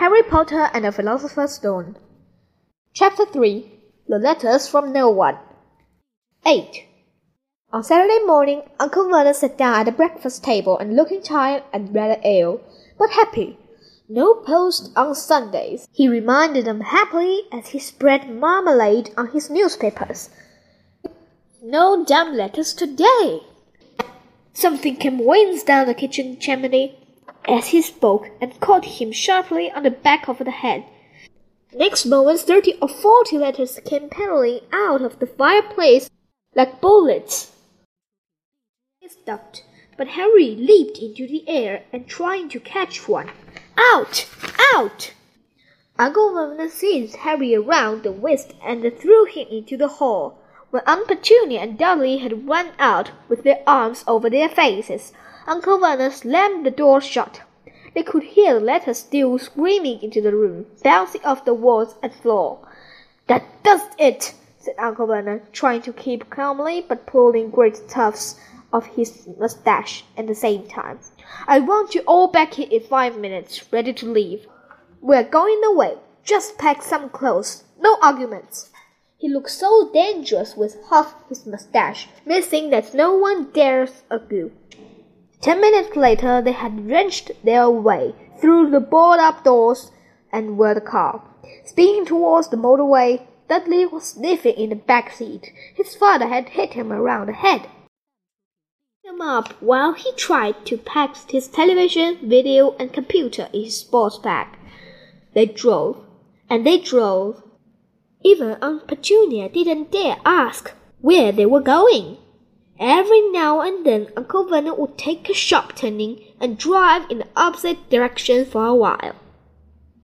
Harry Potter and the Philosopher's Stone. Chapter 3 The Letters from No One. 8. On Saturday morning, Uncle Vernon sat down at the breakfast table and looking tired and rather ill, but happy. No post on Sundays, he reminded them happily as he spread marmalade on his newspapers. No damn letters today. Something came wings down the kitchen chimney as he spoke and caught him sharply on the back of the head. Next moment, thirty or forty letters came pattering out of the fireplace like bullets. He stopped, but Harry leaped into the air and trying to catch one. Out! Out! Uncle Vernon seized Harry around the waist and threw him into the hall. When Aunt Petunia and Dudley had run out with their arms over their faces, Uncle Vernon slammed the door shut. They could hear the letters still screaming into the room, bouncing off the walls and floor. That does it, said Uncle Vernon, trying to keep calmly but pulling great tufts of his mustache at the same time. I want you all back here in five minutes, ready to leave. We're going away. Just pack some clothes. No arguments. He looked so dangerous with half his mustache, missing that no one dares argue. Ten minutes later, they had wrenched their way through the boarded up doors and were the car. Speeding towards the motorway, Dudley was sniffing in the back seat. His father had hit him around the head. Him up while he tried to pack his television, video, and computer in his sports bag. They drove, and they drove, even Aunt Petunia didn't dare ask where they were going. Every now and then Uncle Vernon would take a sharp turning and drive in the opposite direction for a while.